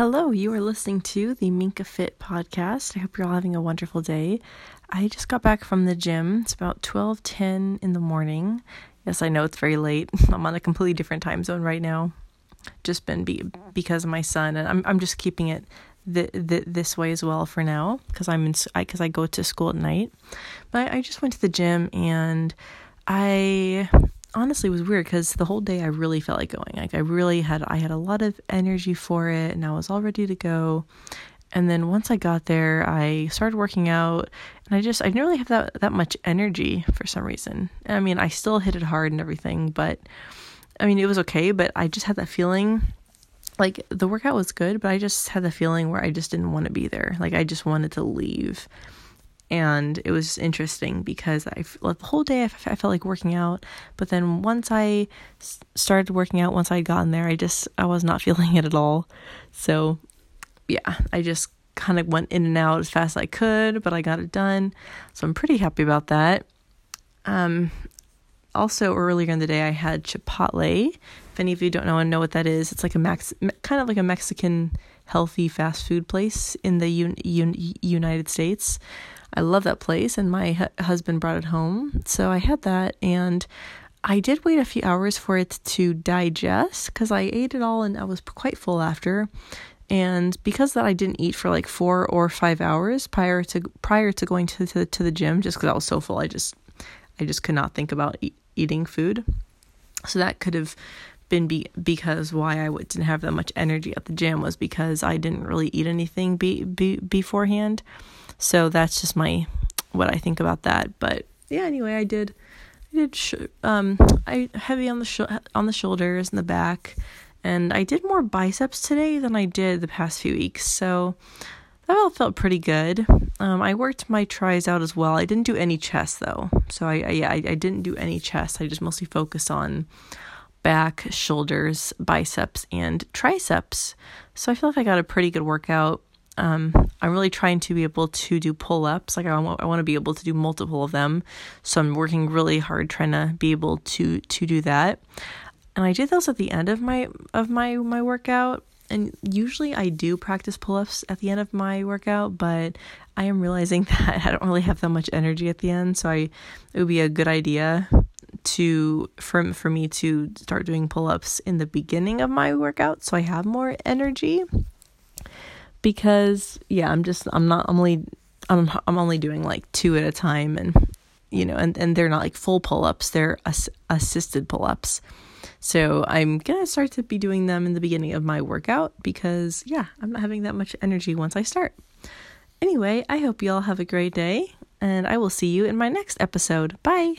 Hello, you are listening to the Minka Fit podcast. I hope you're all having a wonderful day. I just got back from the gym. It's about 12:10 in the morning. Yes, I know it's very late. I'm on a completely different time zone right now. Just been be- because of my son and I'm I'm just keeping it th- th- this way as well for now because I'm in because I, I, go to school at night. But I, I just went to the gym and I honestly was weird because the whole day I really felt like going. Like I really had I had a lot of energy for it and I was all ready to go. And then once I got there, I started working out and I just I didn't really have that that much energy for some reason. I mean, I still hit it hard and everything, but I mean, it was okay, but I just had that feeling like the workout was good, but I just had the feeling where I just didn't want to be there. Like I just wanted to leave and it was interesting because I the whole day I, f- I felt like working out, but then once I started working out, once I'd gotten there, I just I was not feeling it at all. So yeah, I just kind of went in and out as fast as I could, but I got it done. So I'm pretty happy about that. Um, also earlier in the day I had Chipotle. If any of you don't know and know what that is, it's like a max, kind of like a Mexican healthy fast food place in the un- un- United States. I love that place, and my hu- husband brought it home. So I had that, and I did wait a few hours for it to digest because I ate it all and I was quite full after. And because that I didn't eat for like four or five hours prior to prior to going to to, to the gym, just because I was so full, I just I just could not think about e- eating food. So that could have been be- because why I didn't have that much energy at the gym was because I didn't really eat anything be- be- beforehand. So that's just my what I think about that. But yeah, anyway, I did I did sh- um I heavy on the sh- on the shoulders and the back, and I did more biceps today than I did the past few weeks. So that all felt pretty good. Um, I worked my tries out as well. I didn't do any chest though, so I, I yeah I, I didn't do any chest. I just mostly focused on back, shoulders, biceps, and triceps. So I feel like I got a pretty good workout. Um, I'm really trying to be able to do pull ups. Like I want, I want to be able to do multiple of them. So I'm working really hard trying to be able to to do that. And I did those at the end of my of my my workout. And usually I do practice pull ups at the end of my workout, but I am realizing that I don't really have that much energy at the end. So I it would be a good idea to for for me to start doing pull ups in the beginning of my workout so I have more energy because yeah, I'm just I'm not I'm only I'm I'm only doing like two at a time and you know and and they're not like full pull-ups, they're ass- assisted pull-ups. So I'm going to start to be doing them in the beginning of my workout because yeah, I'm not having that much energy once I start. Anyway, I hope you all have a great day and I will see you in my next episode. Bye.